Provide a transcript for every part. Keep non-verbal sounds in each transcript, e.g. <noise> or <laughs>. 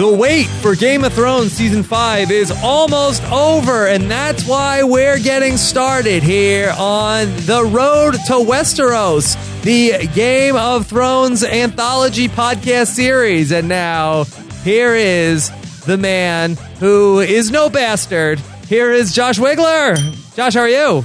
The wait for Game of Thrones season five is almost over, and that's why we're getting started here on the road to Westeros, the Game of Thrones anthology podcast series. And now, here is the man who is no bastard. Here is Josh Wigler. Josh, how are you?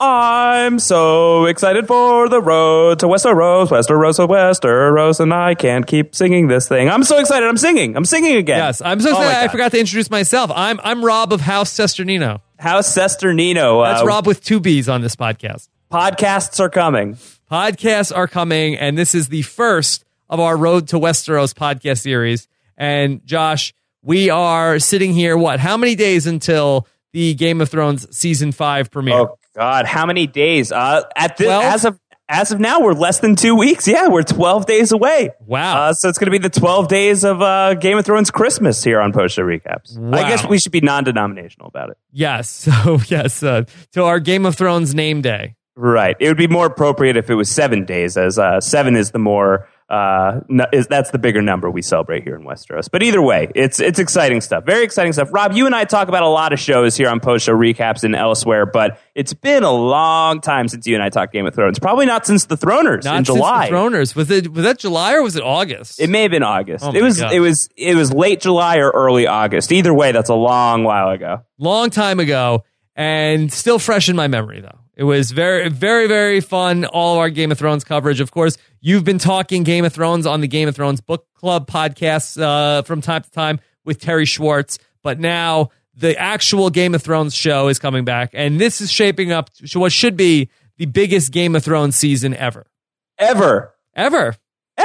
I'm so excited for the road to Westeros, Westeros, Westeros, and I can't keep singing this thing. I'm so excited. I'm singing. I'm singing again. Yes, I'm so Oh excited. I God. forgot to introduce myself. I'm I'm Rob of House Cesternino. House Cesternino. That's uh, Rob with two B's on this podcast. Podcasts are coming. podcasts are coming, and this is the first of our Road to Westeros podcast series. And Josh, we are sitting here. What? How many days until the Game of Thrones season five premiere? Oh God, how many days? Uh, at this, as of as of now, we're less than two weeks. Yeah, we're 12 days away. Wow. Uh, so it's going to be the 12 days of uh, Game of Thrones Christmas here on Post Show Recaps. Wow. I guess we should be non-denominational about it. Yes. <laughs> So yes, uh, to our Game of Thrones name day. Right. It would be more appropriate if it was seven days, as uh, seven is the more uh, n- is that's the bigger number we celebrate here in Westeros. But either way, it's it's exciting stuff. Very exciting stuff. Rob, you and I talk about a lot of shows here on post show recaps and elsewhere, but it's been a long time since you and I talked Game of Thrones. Probably not since the Throners Not in July. the Throners. Was it was that July or was it August? it may have been August. Oh it was it was it was late July or early August. Either way, that's a long while ago. long time ago and still fresh in my memory though it was very very very fun all of our game of thrones coverage of course you've been talking game of thrones on the game of thrones book club podcasts uh, from time to time with terry schwartz but now the actual game of thrones show is coming back and this is shaping up to what should be the biggest game of thrones season ever Ever. ever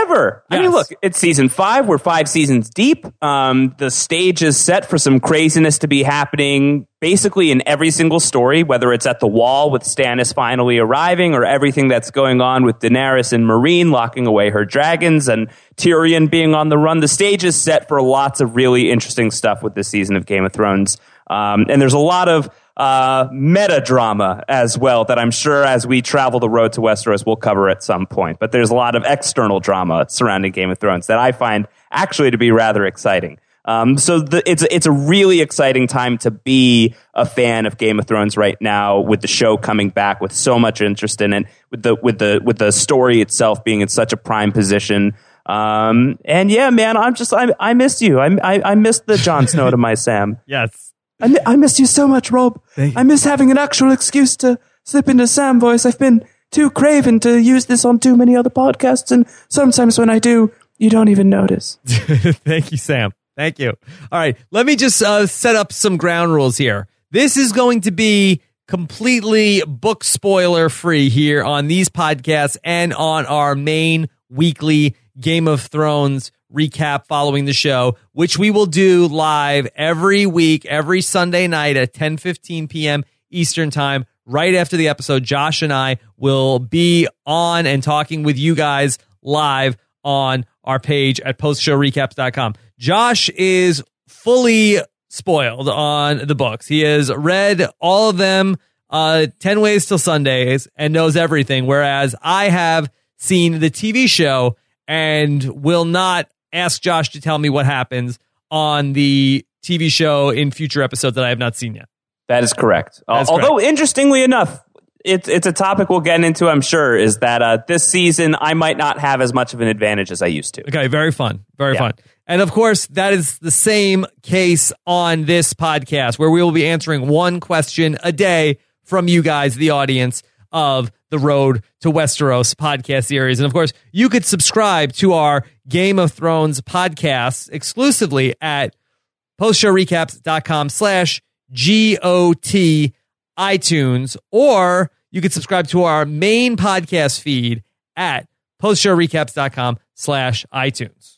ever. I mean, look, it's season five. We're five seasons deep. Um, the stage is set for some craziness to be happening basically in every single story, whether it's at the wall with Stannis finally arriving or everything that's going on with Daenerys and Meereen locking away her dragons and Tyrion being on the run. The stage is set for lots of really interesting stuff with this season of Game of Thrones. Um, and there's a lot of uh, meta drama as well that I'm sure as we travel the road to Westeros we'll cover at some point. But there's a lot of external drama surrounding Game of Thrones that I find actually to be rather exciting. Um, so the, it's it's a really exciting time to be a fan of Game of Thrones right now, with the show coming back with so much interest in it, with the with the with the story itself being in such a prime position. Um, and yeah, man, I'm just I, I missed you. I, I I missed the Jon Snow to my Sam. <laughs> yes I, mi- I missed you so much, Rob. Thank you. I miss having an actual excuse to slip into Sam voice. I've been too craven to use this on too many other podcasts, and sometimes when I do, you don't even notice. <laughs> Thank you, Sam. Thank you. All right, let me just uh, set up some ground rules here. This is going to be completely book spoiler free here on these podcasts and on our main weekly Game of Thrones recap following the show, which we will do live every week, every Sunday night at 10 15 p.m. Eastern Time. Right after the episode, Josh and I will be on and talking with you guys live on our page at postshowrecaps.com. Josh is fully spoiled on the books. He has read all of them, uh, 10 Ways Till Sundays, and knows everything. Whereas I have seen the TV show and will not ask Josh to tell me what happens on the TV show in future episodes that I have not seen yet. That is correct. Uh, That's although, interestingly enough, it's it's a topic we'll get into. I'm sure is that uh, this season I might not have as much of an advantage as I used to. Okay, very fun. Very Yeah. fun. And of course, that is the same case on this podcast where we will be answering one question a day from you guys, the audience of the Road to Westeros podcast series. And of course, you could subscribe to our Game of Thrones podcast exclusively at postshowrecaps.com slash G-O-T iTunes, or you could subscribe to our main podcast feed at postshowrecaps.com slash iTunes.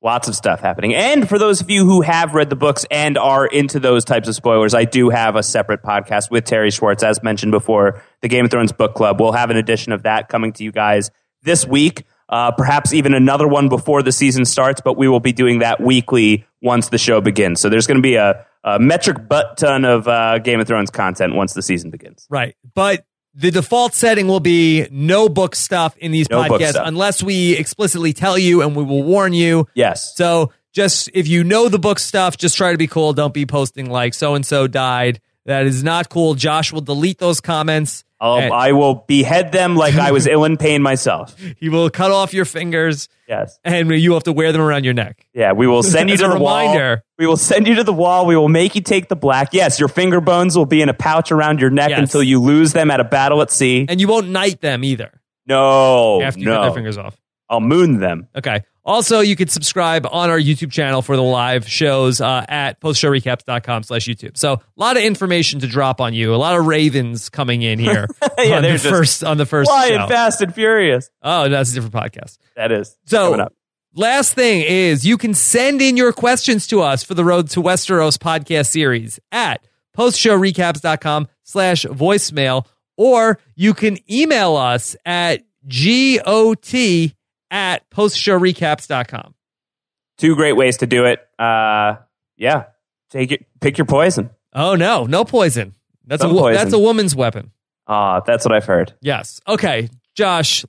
Lots of stuff happening. And for those of you who have read the books and are into those types of spoilers, I do have a separate podcast with Terry Schwartz, as mentioned before, the Game of Thrones Book Club. We'll have an edition of that coming to you guys this week. Uh, perhaps even another one before the season starts, but we will be doing that weekly once the show begins. So there's going to be a, a metric butt ton of uh, Game of Thrones content once the season begins. Right. But the default setting will be no book stuff in these No podcasts unless we explicitly tell you and we will warn you. Yes. So just if you know the book stuff, just try to be cool. Don't be posting like so and so died. That is not cool. Josh will delete those comments. I'll, I will behead them like I was <laughs> Ilyn Payne myself. he will cut off your fingers Yes. and you have to wear them around your neck. Yeah, we will <laughs> send you to the wall. We will send you to the wall. We will make you take the black. Yes, your finger bones will be in a pouch around your neck Yes. until you lose them at a battle at sea. And you won't knight them either No, after you cut no. their fingers off. I'll moon them. Okay. Also, you can subscribe on our YouTube channel for the live shows uh, at postshowrecaps.com slash YouTube. So a lot of information to drop on you. A lot of ravens coming in here <laughs> Yeah, on, the first, on the first Flying fast and furious. Oh, that's a different podcast. That is So, up. last thing is you can send in your questions to us for the Road to Westeros podcast series at postshowrecaps.com slash voicemail, or you can email us at got at postshowrecaps.com. Two great ways to do it. Uh, yeah, take it. Pick your poison. Oh, no, no poison. That's, a, Some wo- poison. that's a woman's weapon. Ah, that's what I've heard. Yes. Okay, Josh,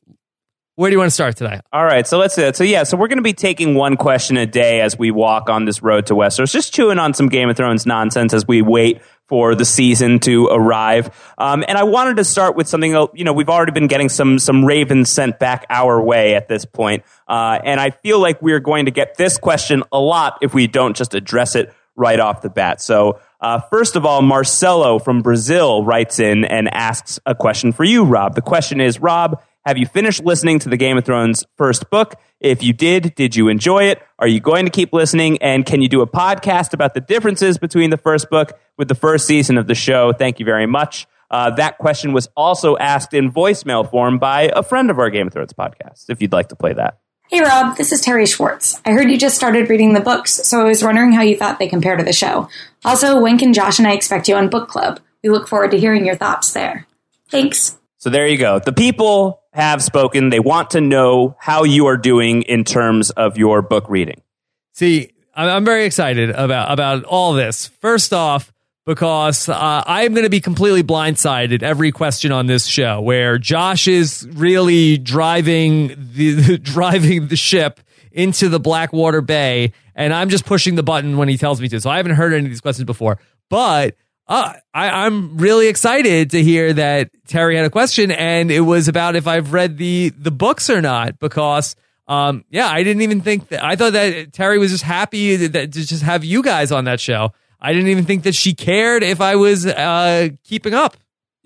where do you want to start today? All right, so let's do uh, so yeah, so we're going to be taking one question a day as we walk on this road to Westeros, just chewing on some Game of Thrones nonsense as we wait for the season to arrive. Um, and I wanted to start with something. You know, we've already been getting some some ravens sent back our way at this point, uh, and I feel like we're going to get this question a lot if we don't just address it right off the bat. So. Uh, first of all, Marcelo from Brazil writes in and asks a question for you, Rob. The question is, Rob, have you finished listening to the Game of Thrones first book? If you did, did you enjoy it? Are you going to keep listening? And can you do a podcast about the differences between the first book with the first season of the show? Thank you very much. Uh, that question was also asked in voicemail form by a friend of our Game of Thrones podcast, if you'd like to play that. Hey Rob, this is Terry Schwartz. I heard you just started reading the books, so I was wondering how you thought they compare to the show. Also, when can Josh and I expect you on book club? We look forward to hearing your thoughts there. Thanks. So there you go. The people have spoken. They want to know how you are doing in terms of your book reading. See, I'm very excited about about all this. First off, because uh, I'm going to be completely blindsided every question on this show, where Josh is really driving the <laughs> driving the ship into the Blackwater Bay, and I'm just pushing the button when he tells me to. So I haven't heard any of these questions before, but. Uh, I, I'm really excited to hear that Terry had a question, and it was about if I've read the the books or not. Because um, yeah, I didn't even think that. I thought that Terry was just happy that, to just have you guys on that show. I didn't even think that she cared if I was uh, keeping up.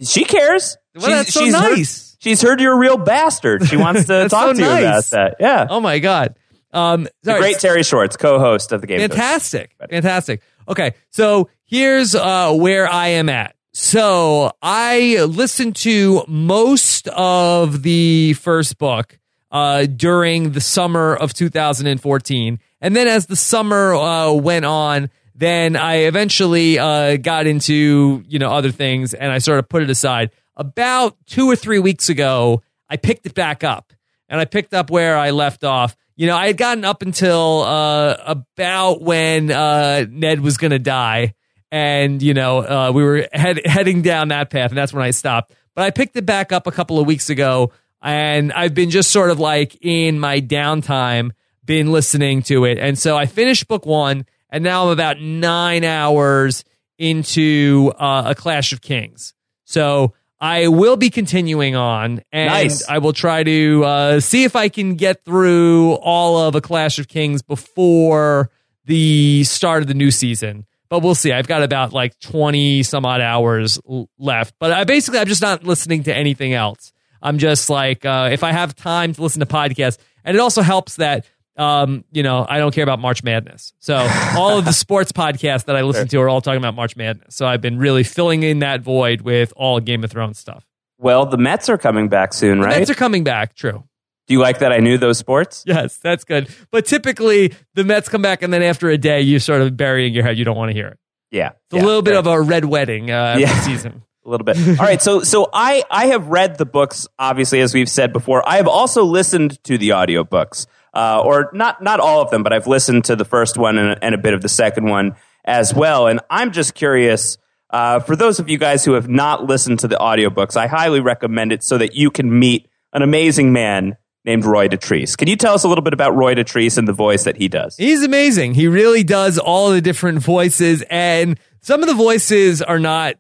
She cares. Well, that's so heard- nice. she's heard you're a real bastard. She wants to <laughs> talk so to you about that. Yeah. Oh my god, um, The great Terry Schwartz, co-host of the game. Fantastic, fantastic. Okay, so here's uh, where I am at. So I listened to most of the first book uh, during the summer of 2014, and then as the summer uh, went on, then I eventually uh, got into you know other things, and I sort of put it aside. About two or three weeks ago, I picked it back up, and I picked up where I left off. You know, I had gotten up until uh, about when uh, Ned was going to die, and you know, uh, we were head- heading down that path, and that's when I stopped. But I picked it back up a couple of weeks ago, and I've been just sort of like in my downtime, been listening to it, and so I finished book one, and now I'm about nine hours into uh, a Clash of Kings. So I will be continuing on, and Nice. I will try to uh, see if I can get through all of a Clash of Kings before the start of the new season. But we'll see. I've got about like twenty some odd hours left. But I basically I'm just not listening to anything else. I'm just like uh, if I have time to listen to podcasts, and it also helps that um, you know I don't care about March Madness. So <laughs> all of the sports podcasts that I listen to are all talking about March Madness. So I've been really filling in that void with all Game of Thrones stuff. Well, the Mets are coming back soon, right? The right? Mets are coming back. True. Do you like that I knew those sports? Yes, that's good. But typically, the Mets come back, and then after a day, you sort of bury in your head. You don't want to hear it. Yeah. It's a little bit of a red wedding uh, Yeah. yeah. season. <laughs> a little bit. All right, so so I I have read the books obviously as we've said before. I have also listened to the audiobooks. Uh, or not not all of them, but I've listened to the first one and, and a bit of the second one as well. And I'm just curious Uh, for those of you guys who have not listened to the audiobooks, I highly recommend it so that you can meet an amazing man named Roy Dotrice. Can you tell us a little bit about Roy Dotrice and the voice that he does? He's amazing. He really does all the different voices, and some of the voices are not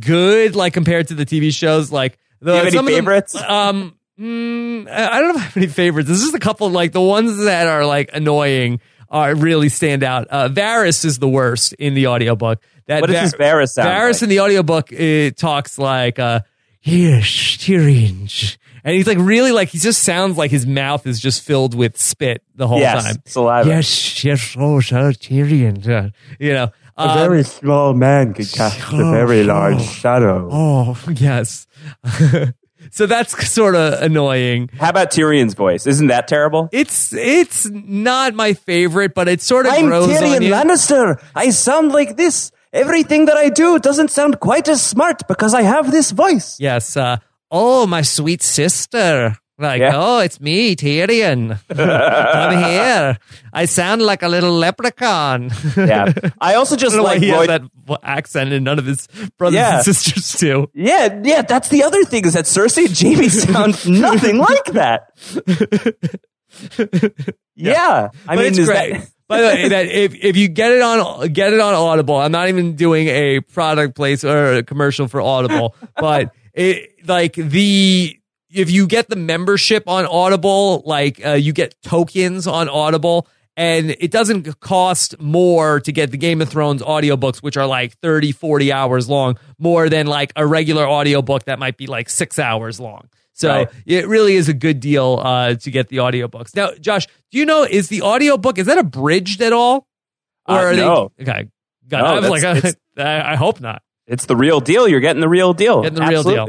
good, like compared to the TV shows. Like, the, Do you have any of them- favorites? um, mm, I don't know if I have any favorites. There's just a couple, like the ones that are like annoying, are really stand out. Uh, Varys is the worst in the audiobook. That What does this Varys sound Varys like? in the audiobook it talks like, uh, yes, Tyrion. And he's like really like he just sounds like his mouth is just filled with spit the whole Yes, time. saliva. Yes, yes, oh, so Tyrion. uh, You know, A um, very small man could cast a very large shadow. Oh, yes. <laughs> so that's sort of annoying. How about Tyrion's voice? Isn't that terrible? It's it's not my favorite, but it sort of I'm grows on Tyrion. Lannister. I sound like this. Everything that I do doesn't sound quite as smart because I have this voice. Yes. Uh, oh, my sweet sister. Like, Yeah. oh, it's me, Tyrion. I'm here. I sound like a little leprechaun. Yeah. I also <laughs> I just why like he has that accent and none of his brothers Yeah. and sisters do. Yeah, yeah. That's the other thing is that Cersei and Jaime <laughs> sound nothing like that. Yeah, I but mean, it's great. that- By the way, that if, if you get it on get it on Audible, I'm not even doing a product place or a commercial for Audible, but it like the if you get the membership on Audible, like uh, you get tokens on Audible. And it doesn't cost more to get the Game of Thrones audiobooks, which are like 30, 40 hours long, more than like a regular audiobook that might be like six hours long. So Right. it really is a good deal uh, to get the audiobooks. Now, Josh, do you know is the audiobook is that abridged at all? Uh, are no. They, okay. God, No, I was like, <laughs> I, I hope not. It's the real deal. You're getting the real deal. Getting the real deal.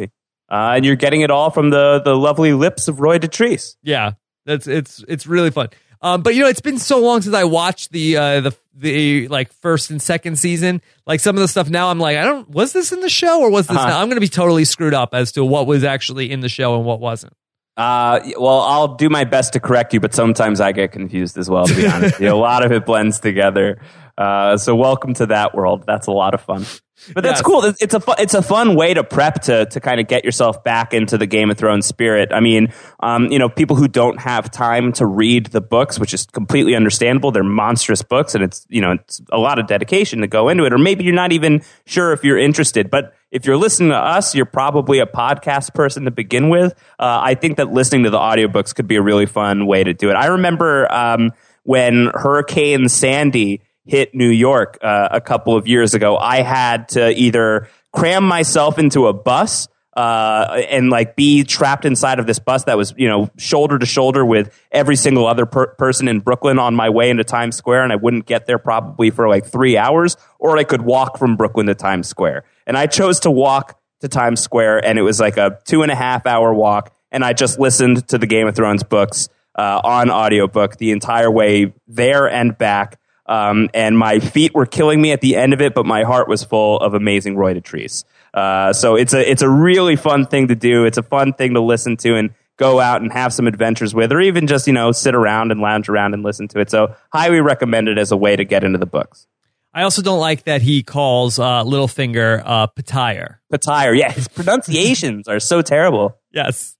Uh, and you're getting it all from the the lovely lips of Roy Dotrice. Yeah, that's it's it's really fun. Um, but you know, it's been so long since I watched the uh, the the like first and second season. Like some of the stuff now, I'm like, I don't. Was this in the show or was this? Uh-huh. Not? I'm going to be totally screwed up as to what was actually in the show and what wasn't. Uh, well, I'll do my best to correct you, but sometimes I get confused as well. To be <laughs> honest, You know, a lot of it blends together. Uh, so welcome to that world. That's a lot of fun. But that's Yes. cool. It's- a fu- it's a fun way to prep to to kind of get yourself back into the Game of Thrones spirit. I mean, um, you know, people who don't have time to read the books, which is completely understandable. They're monstrous books, and it's you know it's a lot of dedication to go into it. Or maybe you're not even sure if you're interested, but if you're listening to us, you're probably a podcast person to begin with. Uh, I think that listening to the audiobooks could be a really fun way to do it. I remember um, when Hurricane Sandy hit New York uh, a couple of years ago, I had to either cram myself into a bus uh, and like be trapped inside of this bus that was, you know, shoulder to shoulder with every single other per- person in Brooklyn on my way into Times Square, and I wouldn't get there probably for like three hours, or I could walk from Brooklyn to Times Square. And I chose to walk to Times Square, and it was like a two and a half hour walk, and I just listened to the Game of Thrones books uh, on audiobook the entire way there and back. Um, and my feet were killing me at the end of it, but my heart was full of amazing Roy Dotrice. Uh, so it's a it's a really fun thing to do. It's a fun thing to listen to and go out and have some adventures with, or even just you know sit around and lounge around and listen to it. So highly recommend it as a way to get into the books. I also don't like that he calls uh, Littlefinger uh, Patire. Patire, yeah, his pronunciations are so terrible. Yes.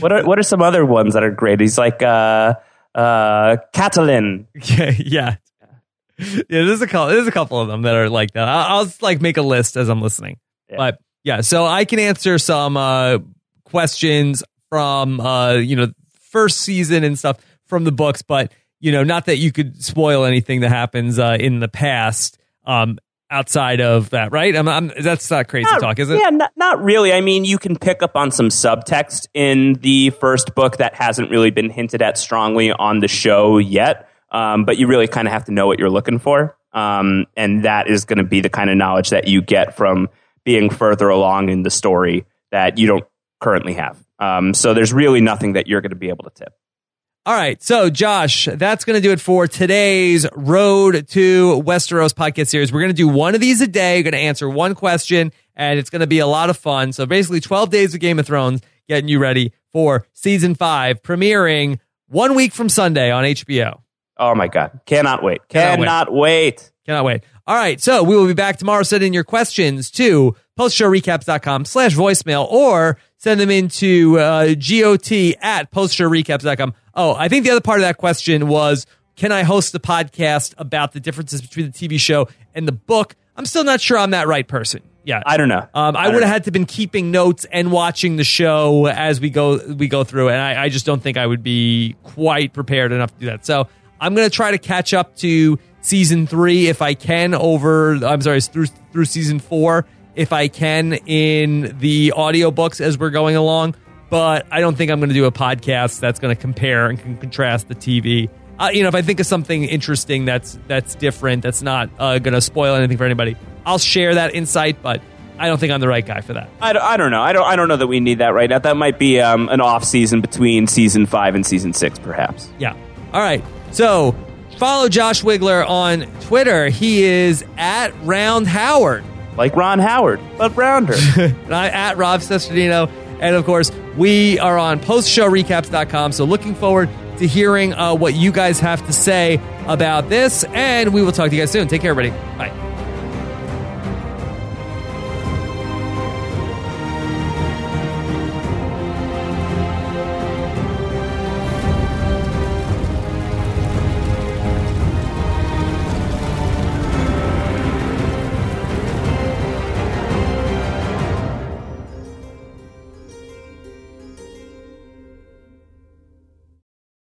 What are what are some other ones that are great? He's like uh, uh, Catalan. <laughs> Yeah, yeah. <laughs> Yeah, there's a couple. There's a couple of them that are like that. I'll, I'll just like make a list as I'm listening. Yeah. But yeah, so I can answer some uh, questions from uh, you know first season and stuff from the books, but you know not that you could spoil anything that happens uh, in the past um, outside of that, right? I'm, I'm, that's not crazy Not- talk, is it? Yeah, not, not really. I mean, you can pick up on some subtext in the first book that hasn't really been hinted at strongly on the show yet, um, but you really kind of have to know what you're looking for. Um, and that is going to be the kind of knowledge that you get from being further along in the story that you don't currently have. Um, so there's really nothing that you're going to be able to tip. All right. So, Josh, that's going to do it for today's Road to Westeros podcast series. We're going to do one of these a day. We're going to answer one question, and it's going to be a lot of fun. So, basically, 12 days of Game of Thrones getting you ready for season five, premiering one week from Sunday on HBO. Oh my God. Cannot wait. Cannot wait. Cannot wait. Cannot wait. All right. So we will be back tomorrow. Send in your questions to postshowrecaps.com slash voicemail or send them into uh, got at postshowrecaps.com. Oh, I think the other part of that question was, can I host a podcast about the differences between the TV show and the book? I'm still not sure I'm that right person. Yeah. I don't know. Um, I, don't would have had to been keeping notes and watching the show as we go we go through, and I, I just don't think I would be quite prepared enough to do that. So I'm going to try to catch up to season three if I can. Over I'm sorry through through season four if I can in the audiobooks as we're going along. But I don't think I'm going to do a podcast that's going to compare and can contrast the TV. Uh, you know, if I think of something interesting that's that's different, that's not uh, going to spoil anything for anybody, I'll share that insight. But I don't think I'm the right guy for that. I don't, I don't know. I don't. I don't know that we need that right now. That might be um, an off season between season five and season six, perhaps. Yeah. All right. So follow Josh Wigler on Twitter. He is at Round Howard. Like Ron Howard, but rounder. <laughs> and I at Rob Cesternino. And of course, we are on postshowrecaps.com. So looking forward to hearing uh, what you guys have to say about this. And we will talk to you guys soon. Take care, everybody. Bye.